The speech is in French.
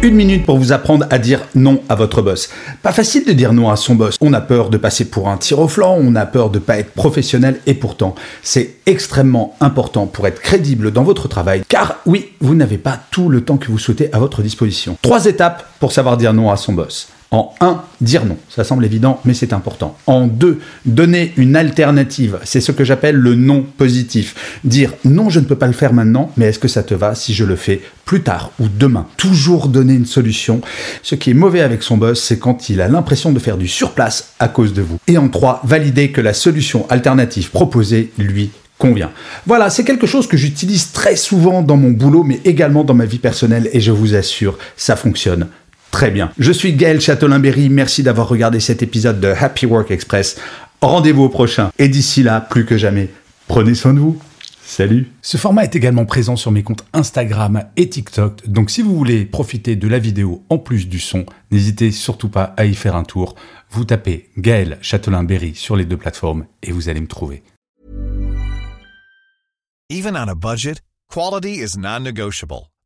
Une minute pour vous apprendre à dire non à votre boss. Pas facile de dire non à son boss. On a peur de passer pour un tir au flanc, on a peur de pas être professionnel et pourtant, c'est extrêmement important pour être crédible dans votre travail car oui, vous n'avez pas tout le temps que vous souhaitez à votre disposition. Trois étapes pour savoir dire non à son boss. En 1, dire non. Ça semble évident, mais c'est important. En 2, donner une alternative. C'est ce que j'appelle le non positif. Dire non, je ne peux pas le faire maintenant, mais est-ce que ça te va si je le fais plus tard ou demain? Toujours donner une solution. Ce qui est mauvais avec son boss, c'est quand il a l'impression de faire du surplace à cause de vous. Et en 3, valider que la solution alternative proposée lui convient. Voilà, c'est quelque chose que j'utilise très souvent dans mon boulot, mais également dans ma vie personnelle, et je vous assure, ça fonctionne Très bien. Je suis Gaël Châtelain-Berry. Merci d'avoir regardé cet épisode de Happy Work Express. Rendez-vous au prochain. Et d'ici là, plus que jamais, prenez soin de vous. Salut. Ce format est également présent sur mes comptes Instagram et TikTok. Donc si vous voulez profiter de la vidéo en plus du son, n'hésitez surtout pas à y faire un tour. Vous tapez Gaël Châtelain-Berry sur les deux plateformes et vous allez me trouver. Even on a budget, quality is non-negotiable.